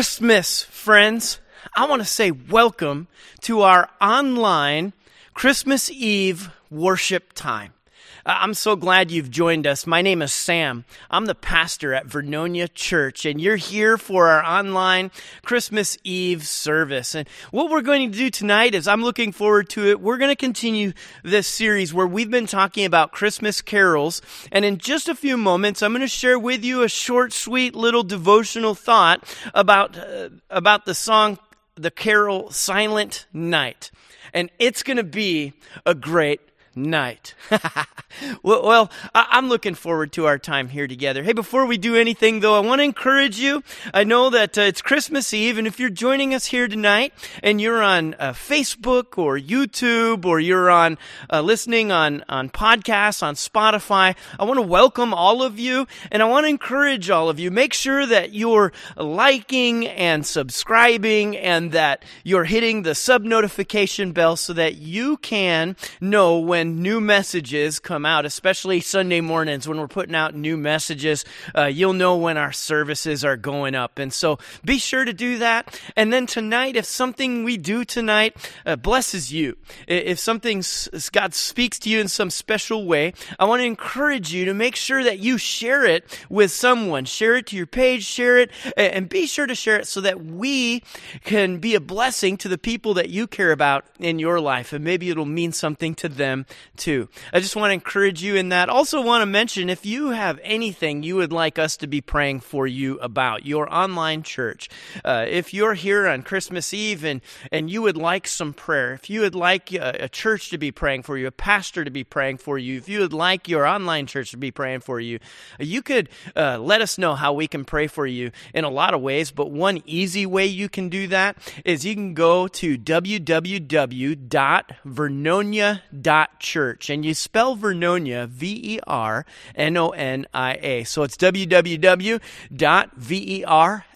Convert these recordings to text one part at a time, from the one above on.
Christmas, friends. I want to say welcome to our online Christmas Eve worship time. Uh, I'm so glad you've joined us. My name is Sam. I'm the pastor at Vernonia Church, and you're here for our online Christmas Eve service. And what we're going to do tonight is I'm looking forward to it. We're going to continue this series where we've been talking about Christmas carols. And in just a few moments, I'm going to share with you a short, sweet little devotional thought about, uh, about the song, the carol Silent Night. And it's going to be a great night. well, well, I'm looking forward to our time here together. Hey, before we do anything, though, I want to encourage you. I know that uh, it's Christmas Eve, and if you're joining us here tonight and you're on uh, Facebook or YouTube or you're on uh, listening on, on podcasts, on Spotify, I want to welcome all of you and I want to encourage all of you. Make sure that you're liking and subscribing and that you're hitting the sub notification bell so that you can know when when new messages come out, especially Sunday mornings when we're putting out new messages, uh, you'll know when our services are going up. And so be sure to do that. And then tonight, if something we do tonight uh, blesses you, if something God speaks to you in some special way, I want to encourage you to make sure that you share it with someone. Share it to your page, share it, and be sure to share it so that we can be a blessing to the people that you care about in your life. And maybe it'll mean something to them too. I just want to encourage you in that. Also, want to mention if you have anything you would like us to be praying for you about your online church, uh, if you're here on Christmas Eve and, and you would like some prayer, if you would like a, a church to be praying for you, a pastor to be praying for you, if you would like your online church to be praying for you, you could uh, let us know how we can pray for you in a lot of ways. But one easy way you can do that is you can go to www.vernonia.com church. And you spell Vernonia, V E R N O N I A. So it's www.ver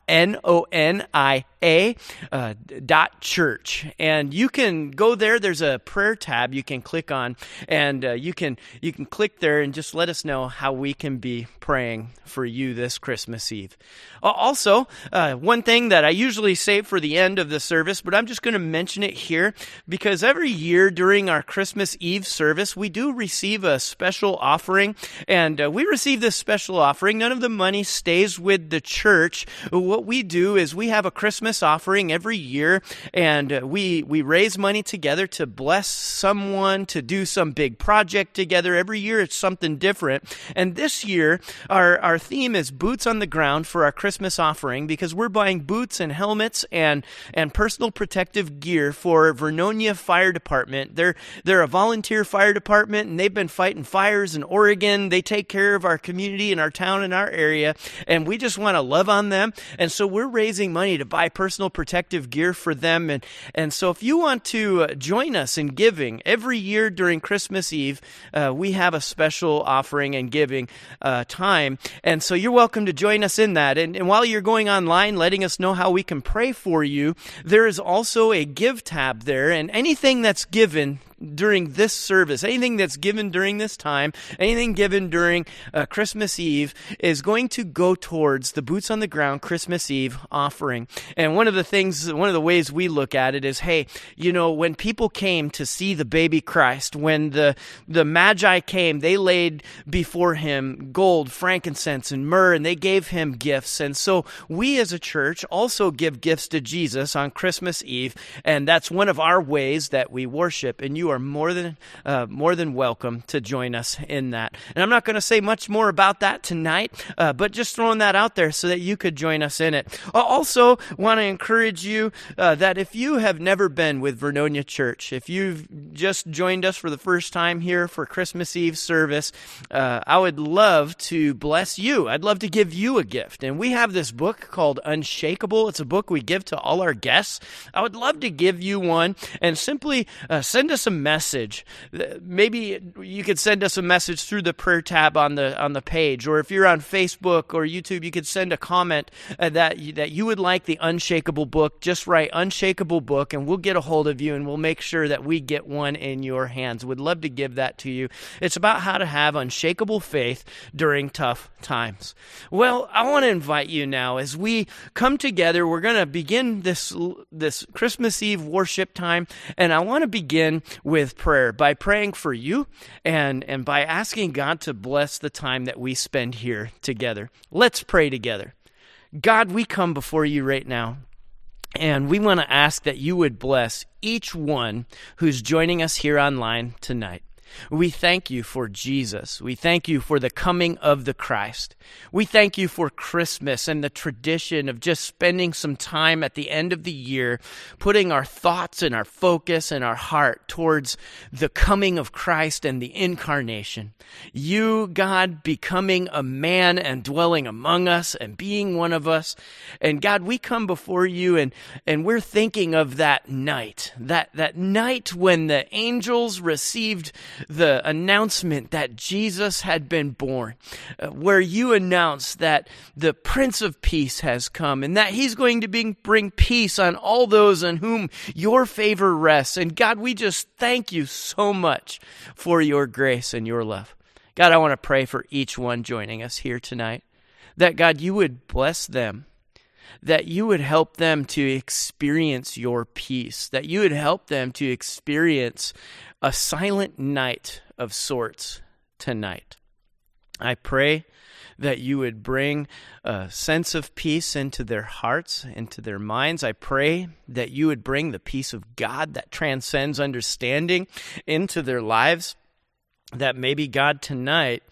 N O N I A uh, dot church, and you can go there. There's a prayer tab you can click on, and uh, you can you can click there and just let us know how we can be praying for you this Christmas Eve. Also, uh, one thing that I usually save for the end of the service, but I'm just going to mention it here because every year during our Christmas Eve service, we do receive a special offering, and uh, we receive this special offering. None of the money stays with the church what we do is we have a Christmas offering every year, and uh, we we raise money together to bless someone, to do some big project together. Every year it's something different. And this year, our our theme is boots on the ground for our Christmas offering because we're buying boots and helmets and and personal protective gear for Vernonia Fire Department. They're they're a volunteer fire department, and they've been fighting fires in Oregon. They take care of our community and our town and our area, and we just want to love on them and so we're raising money to buy personal protective gear for them. And, and so if you want to uh, join us in giving, every year during Christmas Eve, uh, we have a special offering and giving uh, time. And so you're welcome to join us in that. And, and while you're going online, letting us know how we can pray for you, there is also a give tab there. And anything that's given during this service, anything that's given during this time, anything given during uh, Christmas Eve is going to go towards the Boots on the Ground Christmas Eve offering. And one of the things, one of the ways we look at it is, hey, you know, when people came to see the baby Christ, when the, the Magi came, they laid before him gold, frankincense, and myrrh, and they gave him gifts. And so we as a church also give gifts to Jesus on Christmas Eve, and that's one of our ways that we worship. And you are are more than uh, more than welcome to join us in that. And I'm not going to say much more about that tonight, uh, but just throwing that out there so that you could join us in it. I also want to encourage you uh, that if you have never been with Vernonia Church, if you've just joined us for the first time here for Christmas Eve service, uh, I would love to bless you. I'd love to give you a gift. And we have this book called Unshakable. It's a book we give to all our guests. I would love to give you one and simply uh, send us a message, maybe you could send us a message through the prayer tab on the on the page, or if you're on Facebook or YouTube, you could send a comment uh, that that you would like the Unshakable book. Just write Unshakable book, and we'll get a hold of you, and we'll make sure that we get one in your hands. Would love to give that to you. It's about how to have unshakable faith during tough times. Well, I want to invite you now as we come together. We're going to begin this this Christmas Eve worship time, and I want to begin with prayer by praying for you and and by asking God to bless the time that we spend here together. Let's pray together. God, we come before you right now. And we want to ask that you would bless each one who's joining us here online tonight. We thank you for Jesus. We thank you for the coming of the Christ. We thank you for Christmas and the tradition of just spending some time at the end of the year, putting our thoughts and our focus and our heart towards the coming of Christ and the incarnation. You, God, becoming a man and dwelling among us and being one of us. And God, we come before you and, and we're thinking of that night, that, that night when the angels received the announcement that Jesus had been born, uh, where you announced that the Prince of Peace has come and that he's going to bring peace on all those on whom your favor rests. And God, we just thank you so much for your grace and your love. God, I want to pray for each one joining us here tonight that God, you would bless them that you would help them to experience your peace, that you would help them to experience a silent night of sorts tonight. I pray that you would bring a sense of peace into their hearts, into their minds. I pray that you would bring the peace of God that transcends understanding into their lives. That maybe, God, tonight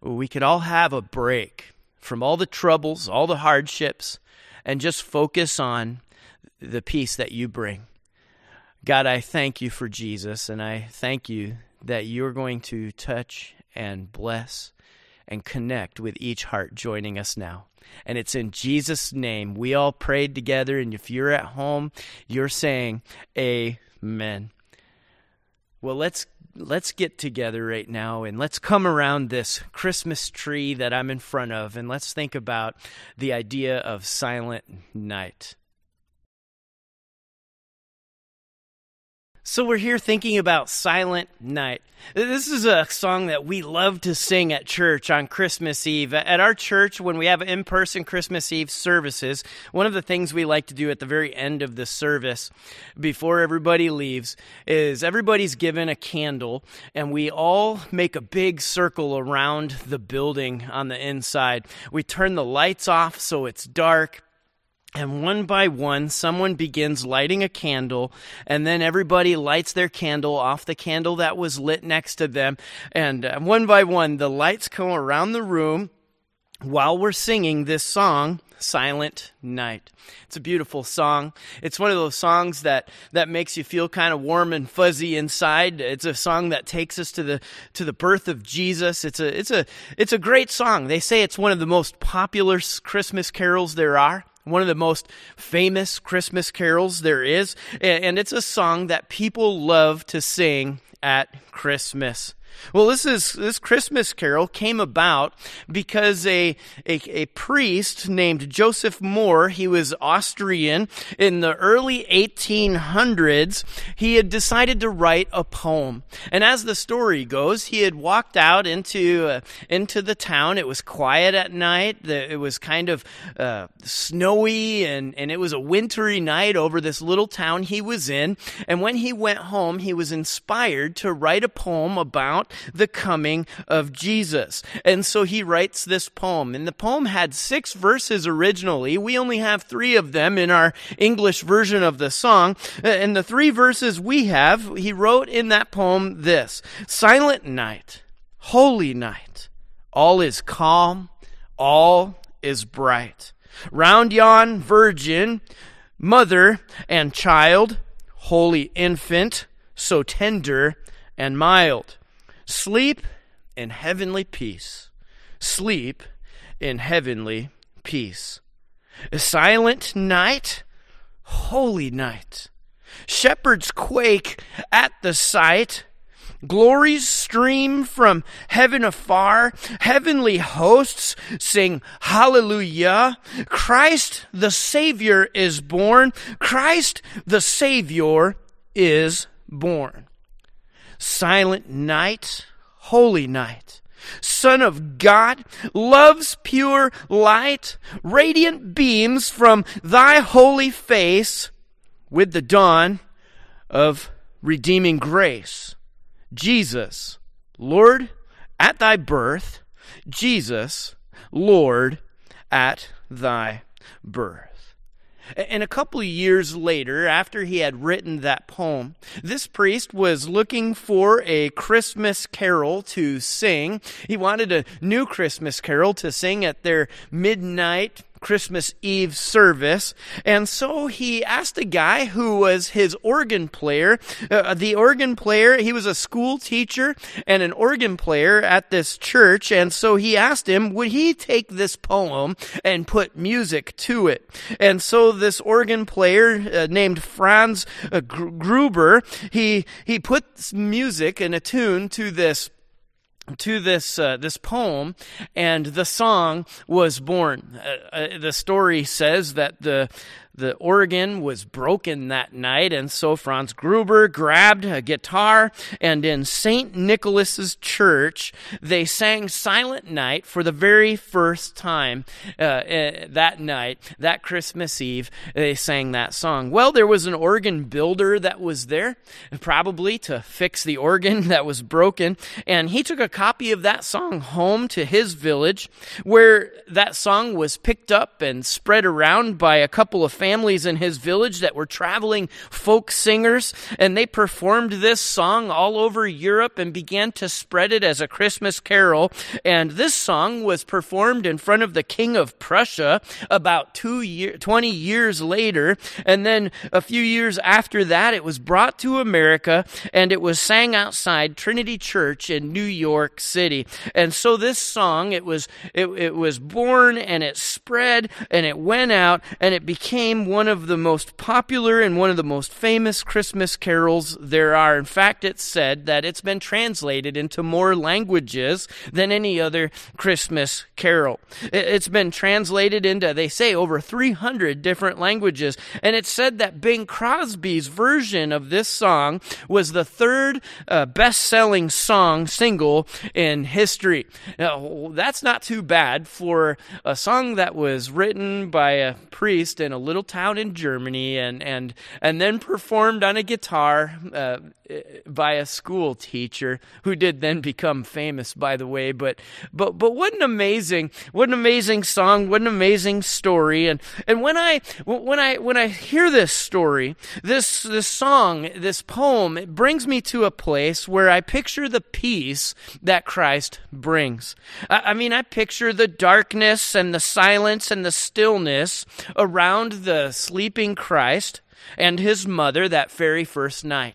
we could all have a break from all the troubles, all the hardships, and just focus on the peace that you bring. God, I thank you for Jesus, and I thank you that you're going to touch and bless and connect with each heart joining us now. And it's in Jesus' name. We all prayed together, and if you're at home, you're saying, Amen. Well, let's let's get together right now and let's come around this Christmas tree that I'm in front of and let's think about the idea of silent night. So we're here thinking about Silent Night. This is a song that we love to sing at church on Christmas Eve. At our church, when we have in person Christmas Eve services, one of the things we like to do at the very end of the service, before everybody leaves, is everybody's given a candle, and we all make a big circle around the building on the inside. We turn the lights off so it's dark and one by one, someone begins lighting a candle, and then everybody lights their candle off the candle that was lit next to them. And uh, one by one, the lights come around the room while we're singing this song, Silent Night. It's a beautiful song. It's one of those songs that, that makes you feel kind of warm and fuzzy inside. It's a song that takes us to the to the birth of Jesus. It's a it's a it's a great song. They say it's one of the most popular Christmas carols there are one of the most famous Christmas carols there is, and it's a song that people love to sing at Christmas. Well, this is this Christmas carol came about because a, a, a priest named Joseph Mohr, he was Austrian in the early 1800s, he had decided to write a poem. And as the story goes, he had walked out into uh, into the town. It was quiet at night. It was kind of uh, snowy and and it was a wintry night over this little town he was in. And when he went home, he was inspired to write a poem about the coming of Jesus. And so he writes this poem. And the poem had six verses originally. We only have three of them in our English version of the song. And the three verses we have, he wrote in that poem this Silent night, holy night, all is calm, all is bright. Round yon virgin, mother and child, holy infant, so tender and mild. Sleep in heavenly peace. Sleep in heavenly peace. A silent night, holy night. Shepherds quake at the sight, Glories stream from heaven afar. Heavenly hosts sing hallelujah. Christ the Savior is born. Christ the Savior is born. Silent night, holy night. Son of God, love's pure light, radiant beams from thy holy face with the dawn of redeeming grace. Jesus, Lord, at thy birth, Jesus, Lord, at thy birth. And a couple of years later, after he had written that poem, this priest was looking for a Christmas carol to sing. He wanted a new Christmas carol to sing at their midnight Christmas Eve service. And so he asked a guy who was his organ player. Uh, the organ player, he was a school teacher and an organ player at this church. And so he asked him, would he take this poem and put music to it? And so this organ player uh, named Franz uh, Gruber, he, he put music and a tune to this to this uh, this poem, and the song was born. Uh, uh, the story says that the the organ was broken that night, and so Franz Gruber grabbed a guitar, and in St. Nicholas's church, they sang Silent Night for the very first time uh, uh, that night, that Christmas Eve. They sang that song. Well, there was an organ builder that was there, probably to fix the organ that was broken, and he took a copy of that song home to his village, where that song was picked up and spread around by a couple of families in his village that were traveling folk singers, and they performed this song all over Europe and began to spread it as a Christmas carol. And this song was performed in front of the King of Prussia about two year, 20 years later. And then a few years after that, it was brought to America and it was sang outside Trinity Church in New York City. And so this song, it was, it, it was born and it spread and it went out and it became became one of the most popular and one of the most famous Christmas carols there are. In fact, it's said that it's been translated into more languages than any other Christmas carol. It's been translated into, they say, over 300 different languages. And it's said that Bing Crosby's version of this song was the third uh, best selling song single in history. Now, that's not too bad for a song that was written by a priest in a little little town in Germany and, and, and then performed on a guitar uh, by a school teacher who did then become famous, by the way. But, but, but what an amazing, what an amazing song, what an amazing story. And, and when I, when I, when I hear this story, this, this song, this poem, it brings me to a place where I picture the peace that Christ brings. I, I mean, I picture the darkness and the silence and the stillness around the sleeping Christ and his mother that very first night.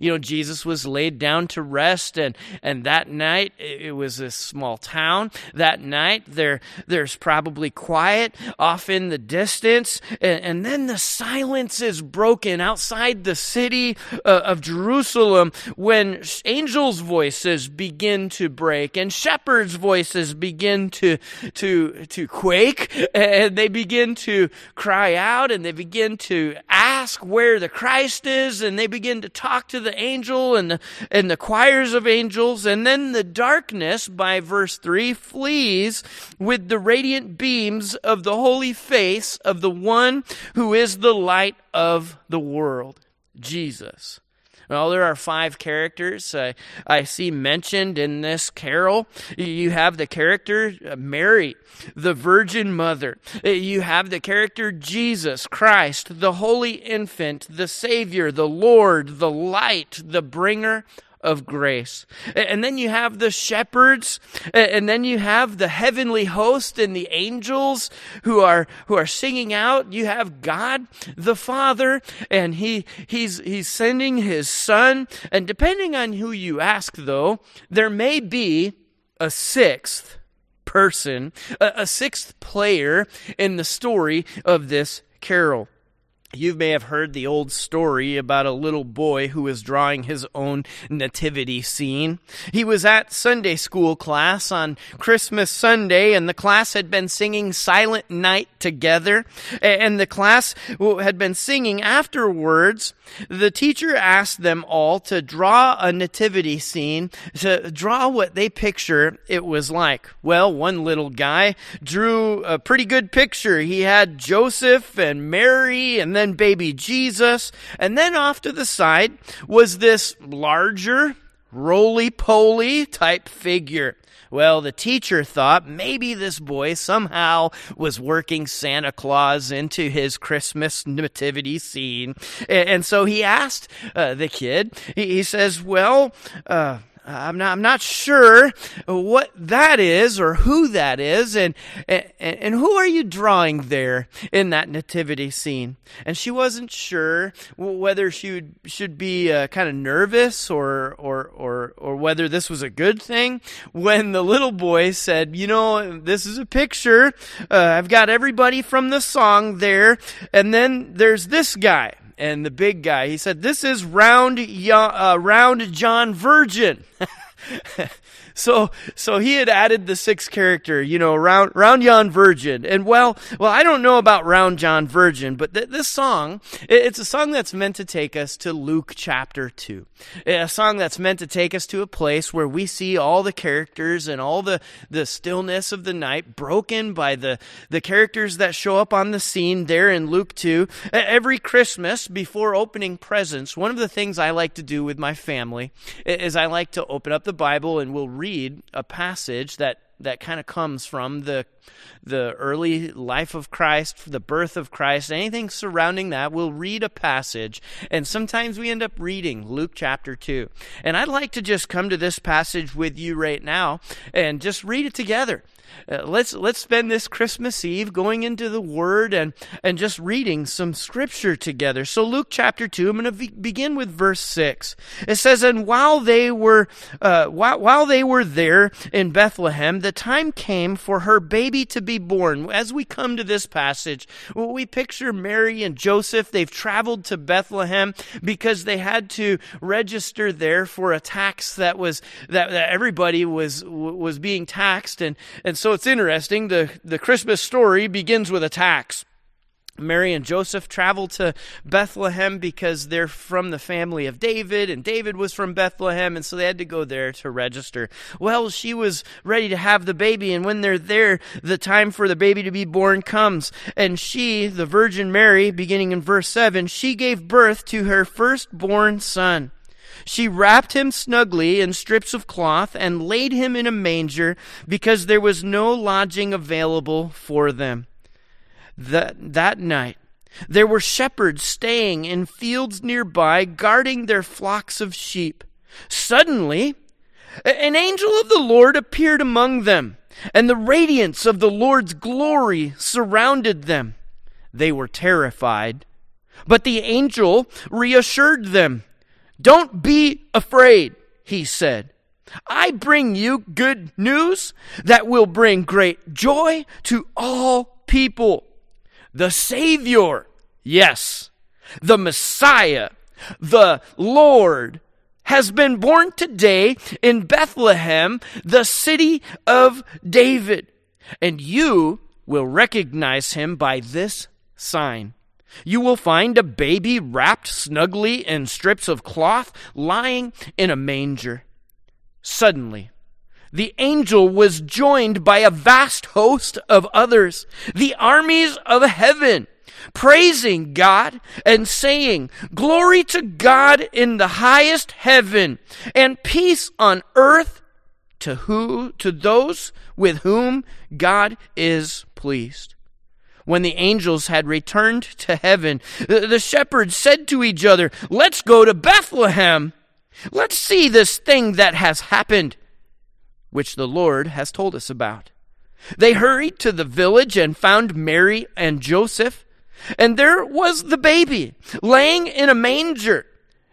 You know, Jesus was laid down to rest, and, and that night it was a small town. That night there there's probably quiet off in the distance, and, and then the silence is broken outside the city uh, of Jerusalem when angels' voices begin to break and shepherds' voices begin to to to quake, and they begin to cry out, and they begin to ask where the Christ is, and they begin to talk to the angel and the, and the choirs of angels. And then the darkness, by verse 3, flees with the radiant beams of the holy face of the one who is the light of the world, Jesus. Well, there are five characters I, I see mentioned in this carol. You have the character uh, Mary, the Virgin Mother. Uh, you have the character Jesus Christ, the Holy Infant, the Savior, the Lord, the Light, the Bringer of grace. And then you have the shepherds, and then you have the heavenly host and the angels who are who are singing out. You have God the Father, and he he's he's sending his son. And depending on who you ask, though, there may be a sixth person, a, a sixth player in the story of this carol. You may have heard the old story about a little boy who was drawing his own nativity scene. He was at Sunday school class on Christmas Sunday, and the class had been singing Silent Night together. And the class had been singing afterwards. The teacher asked them all to draw a nativity scene, to draw what they picture it was like. Well, one little guy drew a pretty good picture. He had Joseph and Mary, and then baby Jesus, and then off to the side was this larger, roly poly type figure. Well, the teacher thought maybe this boy somehow was working Santa Claus into his Christmas nativity scene. And so he asked uh, the kid, he says, Well, uh, I'm not, I'm not sure what that is or who that is and, and, and who are you drawing there in that nativity scene? And she wasn't sure whether she would, should be uh, kind of nervous or, or, or, or whether this was a good thing when the little boy said, you know, this is a picture. Uh, I've got everybody from the song there. And then there's this guy and the big guy. He said, "This is round, uh, round John Virgin." so so he had added the sixth character, you know, round round John Virgin. And well, well, I don't know about round John Virgin, but th- this song, it's a song that's meant to take us to Luke chapter two, a song that's meant to take us to a place where we see all the characters and all the the stillness of the night broken by the the characters that show up on the scene there in Luke two. Every Christmas before opening presents, one of the things I like to do with my family is I like to open up the Bible and we'll read a passage that that kind of comes from the the early life of Christ, the birth of Christ, anything surrounding that, we'll read a passage. And sometimes we end up reading Luke chapter 2. And I'd like to just come to this passage with you right now and just read it together. Uh, let's let's spend this Christmas Eve going into the Word and and just reading some Scripture together. So Luke chapter two, I'm going to v- begin with verse six. It says, "And while they were uh, while while they were there in Bethlehem, the time came for her baby to be born." As we come to this passage, we picture Mary and Joseph. They've traveled to Bethlehem because they had to register there for a tax that was that, that everybody was was being taxed, and and so it's interesting. The, the Christmas story begins with a tax. Mary and Joseph traveled to Bethlehem because they're from the family of David, and David was from Bethlehem, and so they had to go there to register. Well, she was ready to have the baby, and when they're there, the time for the baby to be born comes. And she, the Virgin Mary, beginning in verse 7, she gave birth to her firstborn son. She wrapped him snugly in strips of cloth and laid him in a manger because there was no lodging available for them. That, that night, there were shepherds staying in fields nearby, guarding their flocks of sheep. Suddenly, an angel of the Lord appeared among them, and the radiance of the Lord's glory surrounded them. They were terrified, but the angel reassured them. Don't be afraid, he said. I bring you good news that will bring great joy to all people. The Savior, yes, the Messiah, the Lord, has been born today in Bethlehem, the city of David. And you will recognize him by this sign. You will find a baby wrapped snugly in strips of cloth, lying in a manger. Suddenly, the angel was joined by a vast host of others, the armies of heaven, praising God and saying, Glory to God in the highest heaven, and peace on earth to who to those with whom God is pleased. When the angels had returned to heaven, the shepherds said to each other, Let's go to Bethlehem. Let's see this thing that has happened, which the Lord has told us about. They hurried to the village and found Mary and Joseph, and there was the baby laying in a manger.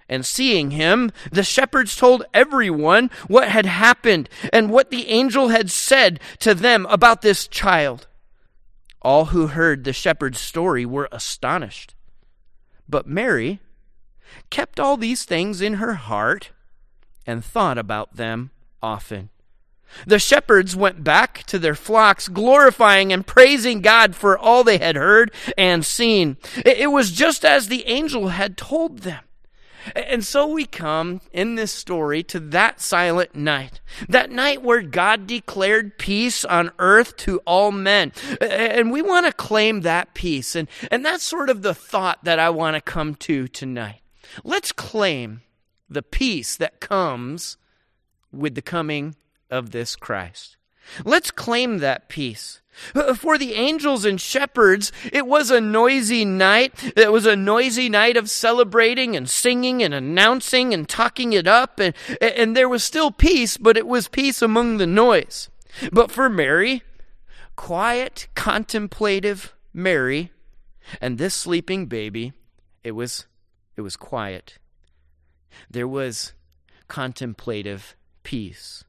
And seeing him, the shepherds told everyone what had happened and what the angel had said to them about this child. All who heard the shepherd's story were astonished. But Mary kept all these things in her heart and thought about them often. The shepherds went back to their flocks, glorifying and praising God for all they had heard and seen. It was just as the angel had told them. And so we come in this story to that silent night, that night where God declared peace on earth to all men. And we want to claim that peace. And, and that's sort of the thought that I want to come to tonight. Let's claim the peace that comes with the coming of this Christ. Let's claim that peace. Uh, for the angels and shepherds, it was a noisy night. It was a noisy night of celebrating and singing and announcing and talking it up. And, and there was still peace, but it was peace among the noise. But for Mary, quiet, contemplative Mary, and this sleeping baby, it was, it was quiet. There was contemplative peace.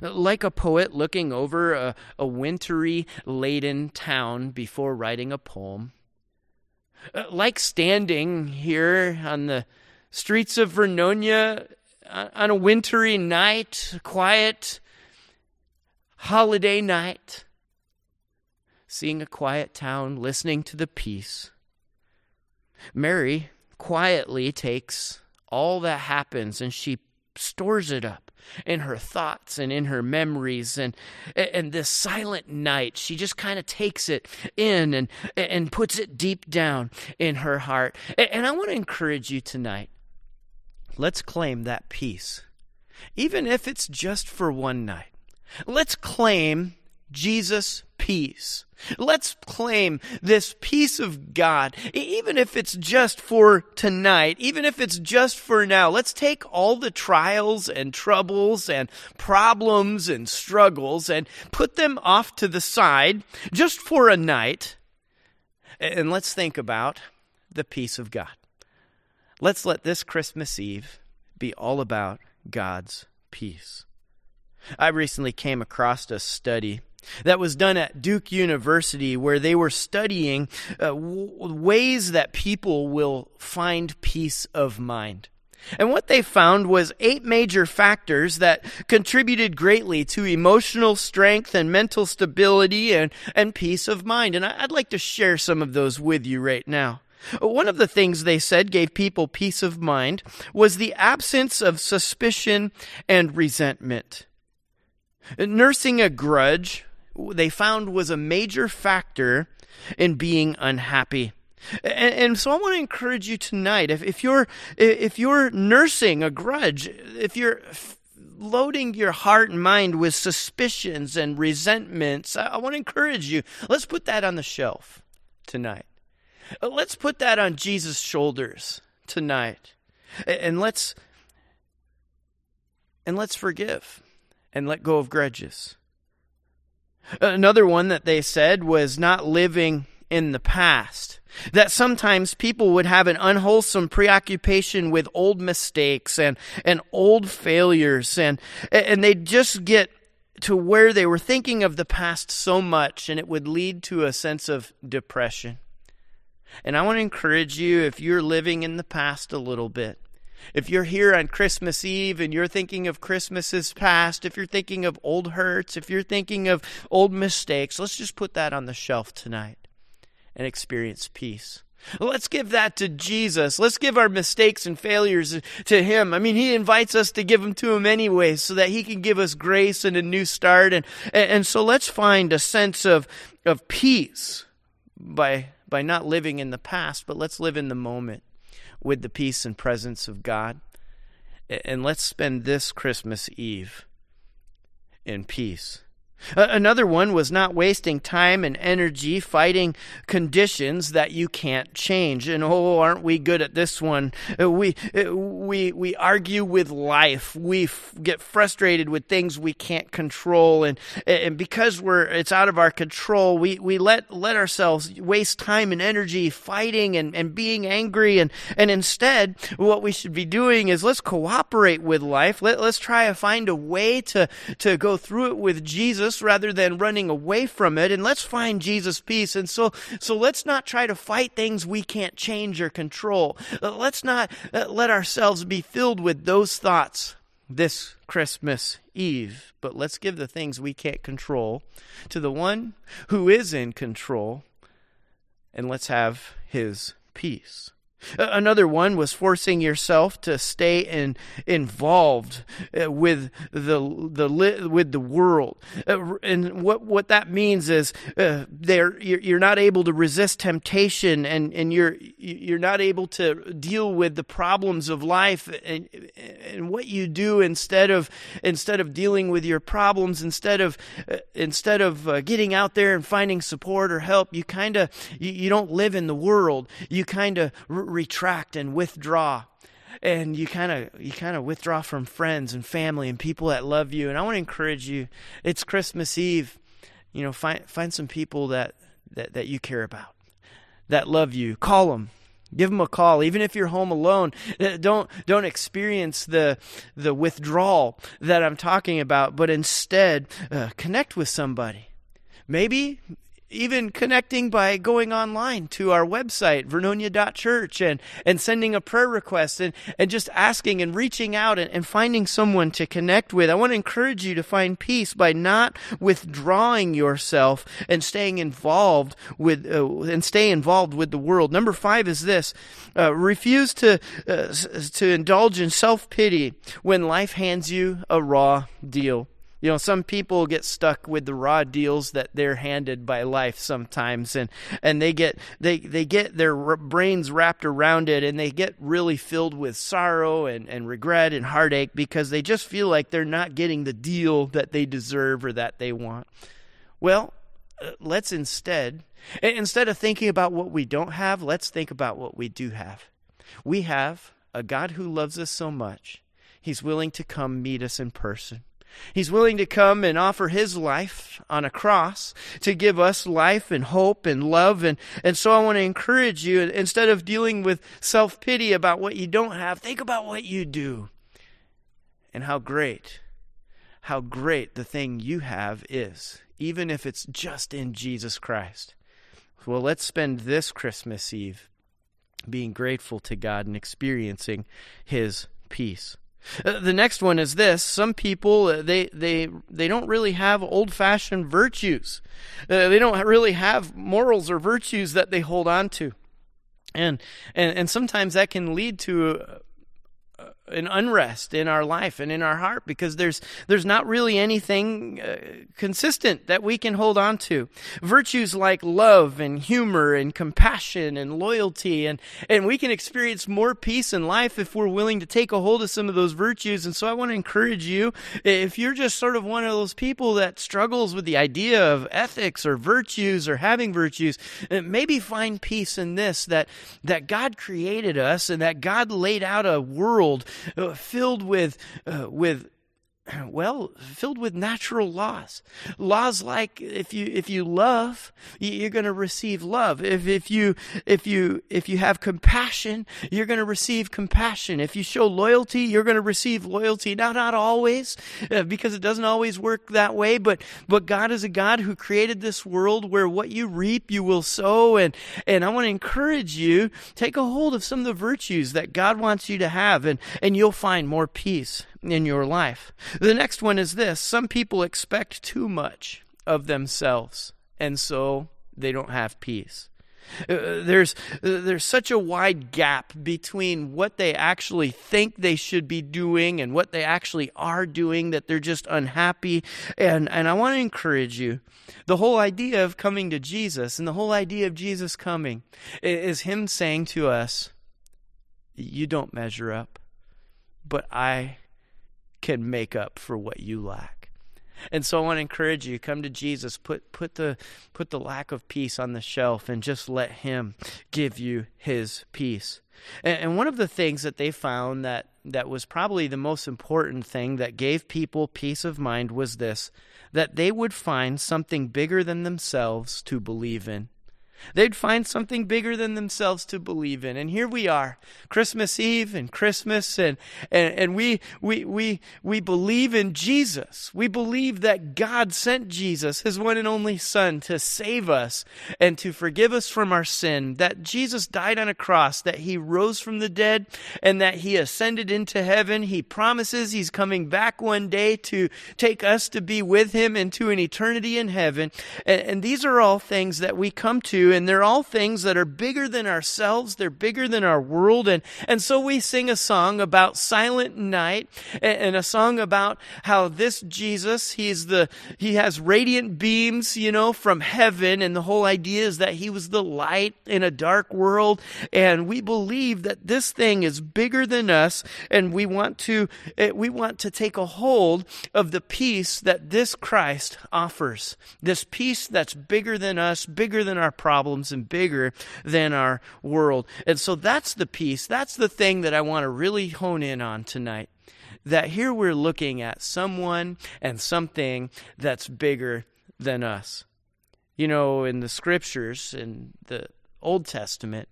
Like a poet looking over a, a wintry laden town before writing a poem. Like standing here on the streets of Vernonia on a wintry night, quiet holiday night, seeing a quiet town, listening to the peace. Mary quietly takes all that happens and she stores it up in her thoughts and in her memories. And and this silent night she just kind of takes it in and and puts it deep down in her heart. And I want to encourage you tonight. Let's claim that peace even if it's just for one night. Let's claim Jesus peace. Let's claim this peace of God, even if it's just for tonight, even if it's just for now. Let's take all the trials and troubles and problems and struggles and put them off to the side just for a night. And let's think about the peace of God. Let's let this Christmas Eve be all about God's peace. I recently came across a study that was done at Duke University, where they were studying uh, w- ways that people will find peace of mind. And what they found was eight major factors that contributed greatly to emotional strength and mental stability and, and peace of mind. And I'd like to share some of those with you right now. One of the things they said gave people peace of mind was the absence of suspicion and resentment. Nursing a grudge they found was a major factor in being unhappy. And, and, so I want to encourage you tonight. If, if you're if you're nursing a grudge, if you're loading your heart and mind with suspicions and resentments, I, I want to encourage you. Let's put that on the shelf tonight. Uh, let's put that on Jesus' shoulders tonight, and let's and let's forgive and let go of grudges. Another one that they said was not living in the past. That sometimes people would have an unwholesome preoccupation with old mistakes and, and old failures, and, and they'd just get to where they were thinking of the past so much, and it would lead to a sense of depression. And I want to encourage you if you're living in the past a little bit, if you're here on Christmas Eve and you're thinking of Christmases past, if you're thinking of old hurts, if you're thinking of old mistakes, let's just put that on the shelf tonight and experience peace. Let's give that to Jesus. Let's give our mistakes and failures to Him. I mean, He invites us to give them to Him anyway so that He can give us grace and a new start. And, and so let's find a sense of, of peace by, by not living in the past, but let's live in the moment with the peace and presence of God. And let's spend this Christmas Eve in peace. Another one was not wasting time and energy fighting conditions that you can't change. And oh, aren't we good at this one? Uh, we uh, we we argue with life. We f- get frustrated with things we can't control, and and because we're it's out of our control, we we let let ourselves waste time and energy fighting and and being angry. And and instead, what we should be doing is let's cooperate with life. Let let's try to find a way to to go through it with Jesus Jesus rather than running away from it and let's find Jesus peace. And so so let's not try to fight things we can't change or control. Uh, let's not uh, let ourselves be filled with those thoughts this Christmas Eve, but let's give the things we can't control to the one who is in control and let's have his peace. Another one was forcing yourself to stay in, involved uh, with the the with the world, uh, and what what that means is uh, there you're not able to resist temptation, and, and you're you're not able to deal with the problems of life, and and what you do instead of instead of dealing with your problems, instead of instead of getting out there and finding support or help, you kind of you, you don't live in the world. You kind of retract and withdraw. And you kind of you kind of withdraw from friends and family and people that love you. And i want to encourage you it's christmas eve you know find find some people that that, that you care about that love you. Call them give them a call. Even if you're home alone uh, don't don't experience the the withdrawal that i'm talking about but instead uh, connect with somebody. Maybe even connecting by going online to our website, vernonia.church, and, and sending a prayer request and, and just asking and reaching out and, and finding someone to connect with. I want to encourage you to find peace by not withdrawing yourself and staying involved with, uh, and stay involved with the world. Number five is this, uh, refuse to, uh, to indulge in self-pity when life hands you a raw deal. You know, some people get stuck with the raw deals that they're handed by life sometimes, and and they get they they get their brains wrapped around it, and they get really filled with sorrow and and regret and heartache because they just feel like they're not getting the deal that they deserve or that they want. Well, uh, let's instead instead of thinking about what we don't have, let's think about what we do have. We have a God who loves us so much. He's willing to come meet us in person. He's willing to come and offer his life on a cross to give us life and hope and love. And, and so I want to encourage you, instead of dealing with self pity about what you don't have, think about what you do and how great, how great the thing you have is, even if it's just in Jesus Christ. Well, let's spend this Christmas Eve being grateful to God and experiencing his peace. Uh, the next one is this: some people uh, they they they don't really have old-fashioned virtues. Uh, they don't really have morals or virtues that they hold on to, and and and sometimes that can lead to an unrest in our life and in our heart because there's there's not really anything uh, consistent that we can hold on to. Virtues like love and humor and compassion and loyalty and and we can experience more peace in life if we're willing to take a hold of some of those virtues. And so I want to encourage you if you're just sort of one of those people that struggles with the idea of ethics or virtues or having virtues uh, maybe find peace in this that that God created us and that God laid out a world filled with uh, with well filled with natural laws laws like if you if you love you're going to receive love. If if you if you if you have compassion you're going to receive compassion. If you show loyalty you're going to receive loyalty. Now not always uh, because it doesn't always work that way but but God is a God who created this world where what you reap you will sow. And and I want to encourage you take a hold of some of the virtues that God wants you to have and and you'll find more peace in your life. The next one is this some people expect too much of themselves, and so they don't have peace. Uh, there's uh, there's such a wide gap between what they actually think they should be doing and what they actually are doing that they're just unhappy and and I want to encourage you the whole idea of coming to Jesus and the whole idea of Jesus coming is him saying to us you don't measure up but I can make up for what you lack. And so I want to encourage you come to Jesus put put the put the lack of peace on the shelf and just let him give you his peace. And, and one of the things that they found that that was probably the most important thing that gave people peace of mind was this that they would find something bigger than themselves to believe in. They'd find something bigger than themselves to believe in. And here we are, Christmas Eve and Christmas, and, and, and we, we, we, we believe in Jesus. We believe that God sent Jesus, his one and only Son, to save us and to forgive us from our sin, that Jesus died on a cross, that he rose from the dead, and that he ascended into heaven. He promises he's coming back one day to take us to be with him into an eternity in heaven. And, and these are all things that we come to and they're all things that are bigger than ourselves. They're bigger than our world. And, and so we sing a song about silent night and, and a song about how this Jesus, he's the, he has radiant beams, you know, from heaven. And the whole idea is that he was the light in a dark world. And we believe that this thing is bigger than us. And we want to, eh, we want to take a hold of the peace that this Christ offers. This peace that's bigger than us, bigger than our problems problems and bigger than our world. And so that's the piece, that's the thing that I want to really hone in on tonight. That here we're looking at someone and something that's bigger than us. You know, in the scriptures, in the Old Testament,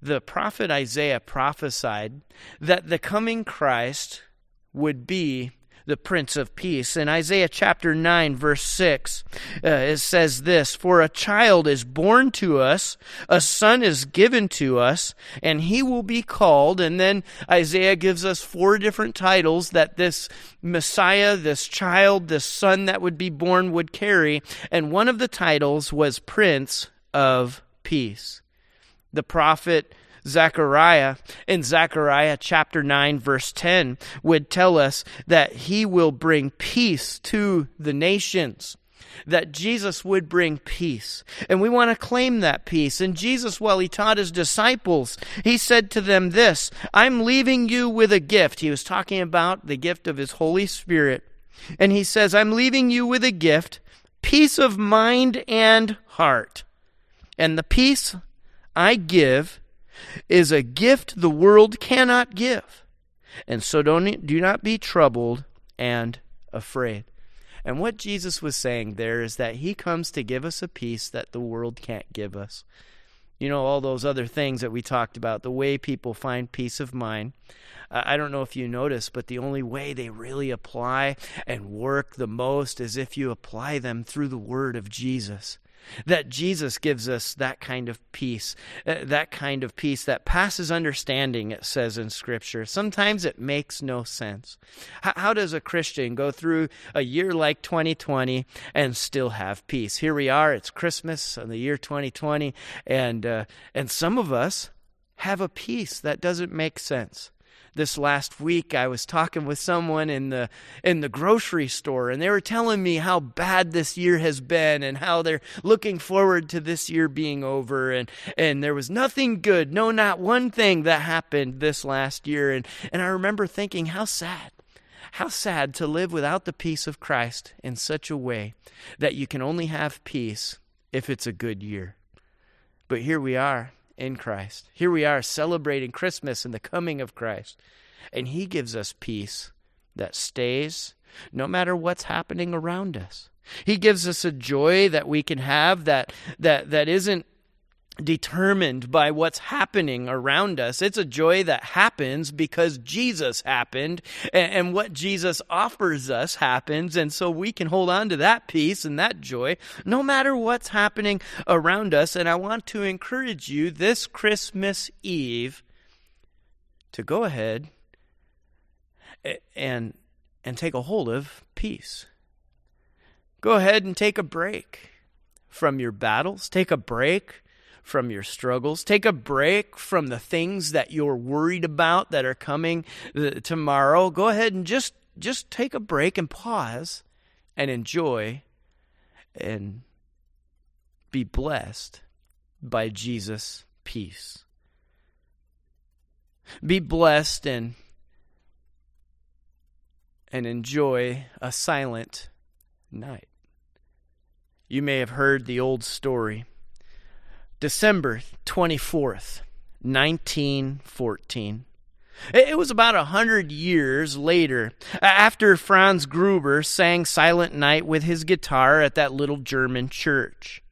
the prophet Isaiah prophesied that the coming Christ would be the Prince of Peace. In Isaiah chapter 9, verse 6, uh, it says this For a child is born to us, a son is given to us, and he will be called. And then Isaiah gives us four different titles that this Messiah, this child, this son that would be born would carry. And one of the titles was Prince of Peace. The prophet Zechariah in Zechariah chapter 9 verse 10 would tell us that he will bring peace to the nations that Jesus would bring peace. And we want to claim that peace. And Jesus, while he taught his disciples, he said to them this I'm leaving you with a gift. He was talking about the gift of his Holy Spirit. And he says, I'm leaving you with a gift, peace of mind and heart. And the peace I give is a gift the world cannot give. And so don't do not be troubled and afraid. And what Jesus was saying there is that he comes to give us a peace that the world can't give us. You know, all those other things that we talked about, the way people find peace of mind. I don't know if you notice, but the only way they really apply and work the most is if you apply them through the word of Jesus. That Jesus gives us that kind of peace, uh, that kind of peace that passes understanding, it says in Scripture. Sometimes it makes no sense. How, does a Christian go through a year like 2020 and still have peace? Here we are, it's Christmas in the year 2020, and, uh, and some of us have a peace that doesn't make sense this last week I was talking with someone in the in the grocery store and they were telling me how bad this year has been and how they're looking forward to this year being over and and there was nothing good no not one thing that happened this last year and and I remember thinking how sad how sad to live without the peace of Christ in such a way that you can only have peace if it's a good year. But here we are in Christ. Here we are celebrating Christmas and the coming of Christ. And He gives us peace that stays no matter what's happening around us. He gives us a joy that we can have that, that, that isn't determined by what's happening around us. It's a joy that happens because Jesus happened and, what Jesus offers us happens. And so we can hold on to that peace and that joy no matter what's happening around us. And I want to encourage you this Christmas Eve to go ahead and, and take a hold of peace. Go ahead and take a break from your battles. Take a break from your struggles. Take a break from the things that you're worried about that are coming uh, tomorrow. Go ahead and just just take a break and pause and enjoy and be blessed by Jesus' peace. Be blessed and and enjoy a silent night. You may have heard the old story December 24th, 1914. It was about a hundred years later, after Franz Gruber sang Silent Night with his guitar at that little German church.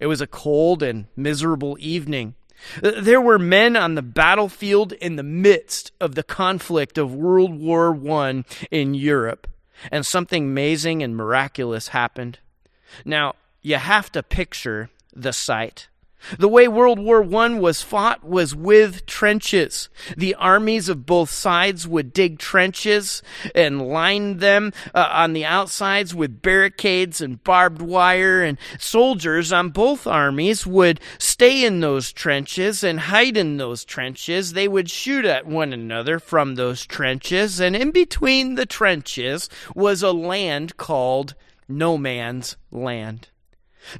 It was a cold and miserable evening. There were men on the battlefield in the midst of the conflict of World War I in Europe, and something amazing and miraculous happened. Now, you have to picture the sight. The way World War I was fought was with trenches. The armies of both sides would dig trenches and line them uh, on the outsides with barricades and barbed wire, and soldiers on both armies would stay in those trenches and hide in those trenches. They would shoot at one another from those trenches, and in between the trenches was a land called No Man's Land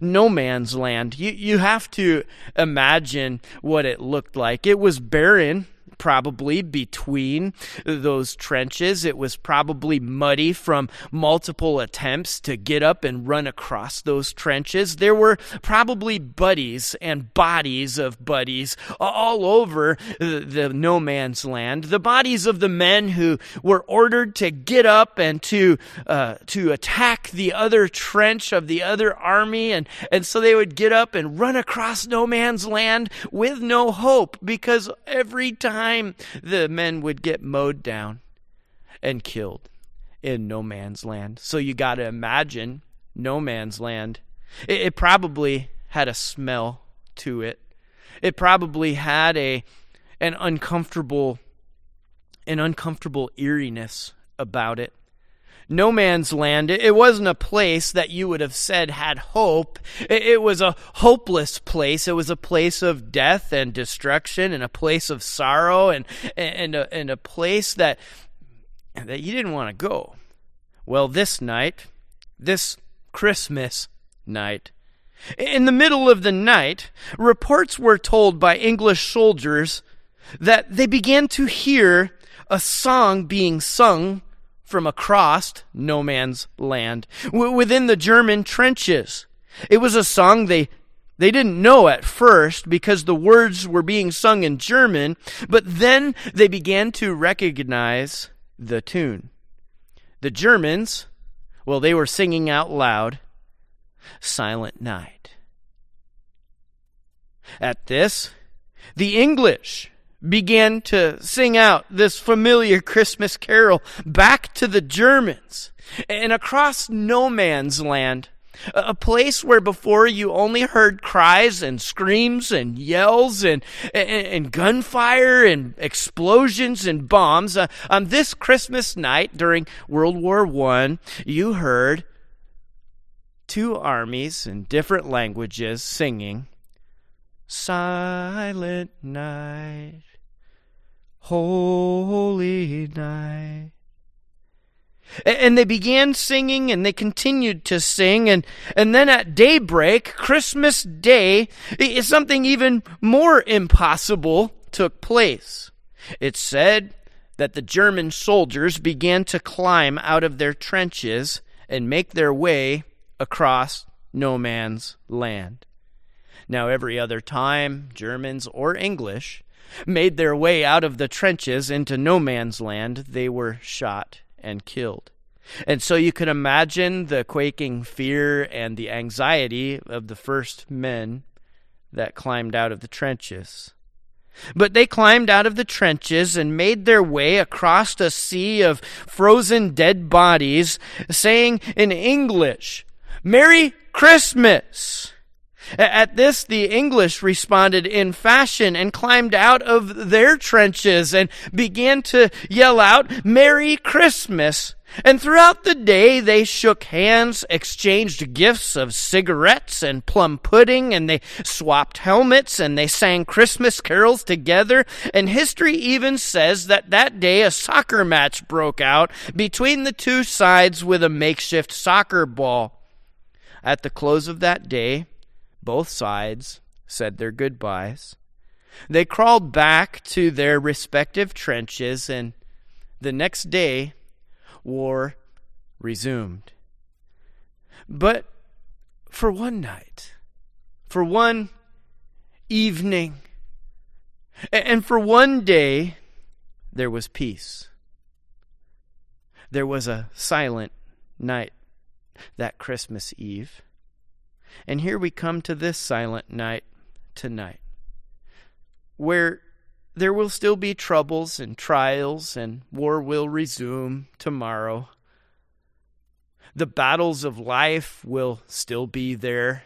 no man's land. You, you have to imagine what it looked like. It was barren probably between those trenches. It was probably muddy from multiple attempts to get up and run across those trenches. There were probably buddies and bodies of buddies all over the, no man's land. The bodies of the men who were ordered to get up and to uh, to attack the other trench of the other army, and and so they would get up and run across no man's land with no hope because every time time the men would get mowed down and killed in no man's land. So you got to imagine no man's land. It, it, probably had a smell to it. It probably had a an uncomfortable an uncomfortable eeriness about it no man's land. It wasn't a place that you would have said had hope. It was a hopeless place. It was a place of death and destruction and a place of sorrow and, and, a, and a place that, that you didn't want to go. Well, this night, this Christmas night, in the middle of the night, reports were told by English soldiers that they began to hear a song being sung from across no man's land w- within the German trenches. It was a song they they didn't know at first because the words were being sung in German, but then they began to recognize the tune. The Germans, well, they were singing out loud, Silent Night. At this, the English began to sing out this familiar Christmas carol back to the Germans and across no man's land. A place where before you only heard cries and screams and yells and, and, and gunfire and explosions and bombs. Uh, on this Christmas night during World War I, you heard two armies in different languages singing Silent Night holy night. And they began singing and they continued to sing. And, and then at daybreak, Christmas Day, something even more impossible took place. It said that the German soldiers began to climb out of their trenches and make their way across no man's land. Now, every other time, Germans or English made their way out of the trenches into no man's land, they were shot and killed. And so you can imagine the quaking fear and the anxiety of the first men that climbed out of the trenches. But they climbed out of the trenches and made their way across a sea of frozen dead bodies, saying in English, Merry Christmas! At this, the English responded in fashion and climbed out of their trenches and began to yell out, Merry Christmas! And throughout the day, they shook hands, exchanged gifts of cigarettes and plum pudding, and they swapped helmets and they sang Christmas carols together. And history even says that that day a soccer match broke out between the two sides with a makeshift soccer ball. At the close of that day, both sides said their goodbyes. They crawled back to their respective trenches, and the next day, war resumed. But for one night, for one evening, and for one day, there was peace. There was a silent night that Christmas Eve. And here we come to this silent night tonight, where there will still be troubles and trials, and war will resume tomorrow. The battles of life will still be there.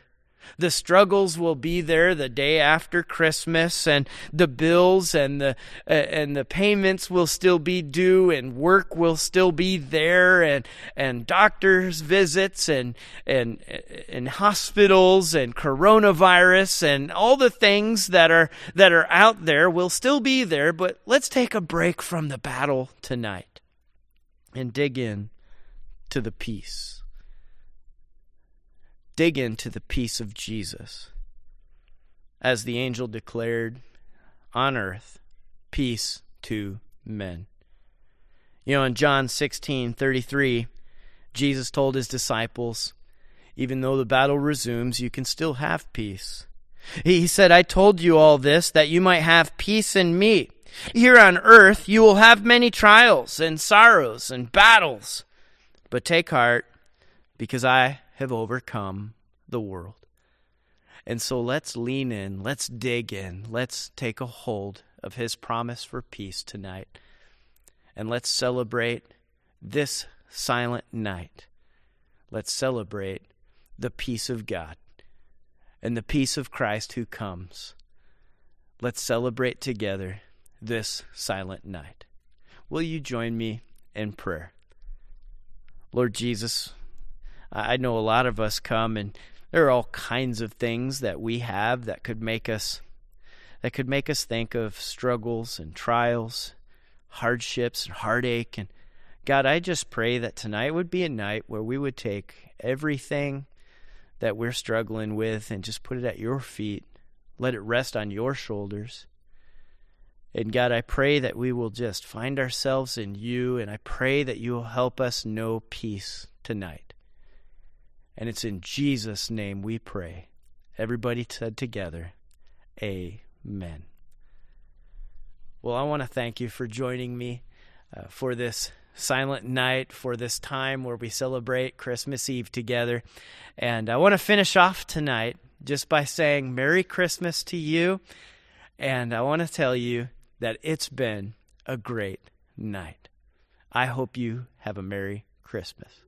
The struggles will be there the day after Christmas, and the bills and the uh, and the payments will still be due, and work will still be there, and and doctors' visits, and and and hospitals, and coronavirus, and all the things that are that are out there will still be there. But let's take a break from the battle tonight, and dig in to the peace dig into the peace of Jesus. As the angel declared, on earth, peace to men. You know, in John 16 33, Jesus told his disciples, even though the battle resumes, you can still have peace. He said, I told you all this that you might have peace in me. Here on earth, you will have many trials and sorrows and battles. But take heart, because I have overcome the world. And so let's lean in, let's dig in, let's take a hold of his promise for peace tonight. And let's celebrate this silent night. Let's celebrate the peace of God and the peace of Christ who comes. Let's celebrate together this silent night. Will you join me in prayer? Lord Jesus, I know a lot of us come and there are all kinds of things that we have that could make us that could make us think of struggles and trials, hardships and heartache and God, I just pray that tonight would be a night where we would take everything that we're struggling with and just put it at your feet. Let it rest on your shoulders. And God, I pray that we will just find ourselves in you, and I pray that you will help us know peace tonight. And it's in Jesus' name we pray. Everybody said together, Amen. Well, I want to thank you for joining me uh, for this silent night, for this time where we celebrate Christmas Eve together. And I want to finish off tonight just by saying Merry Christmas to you. And I want to tell you that it's been a great night. I hope you have a Merry Christmas.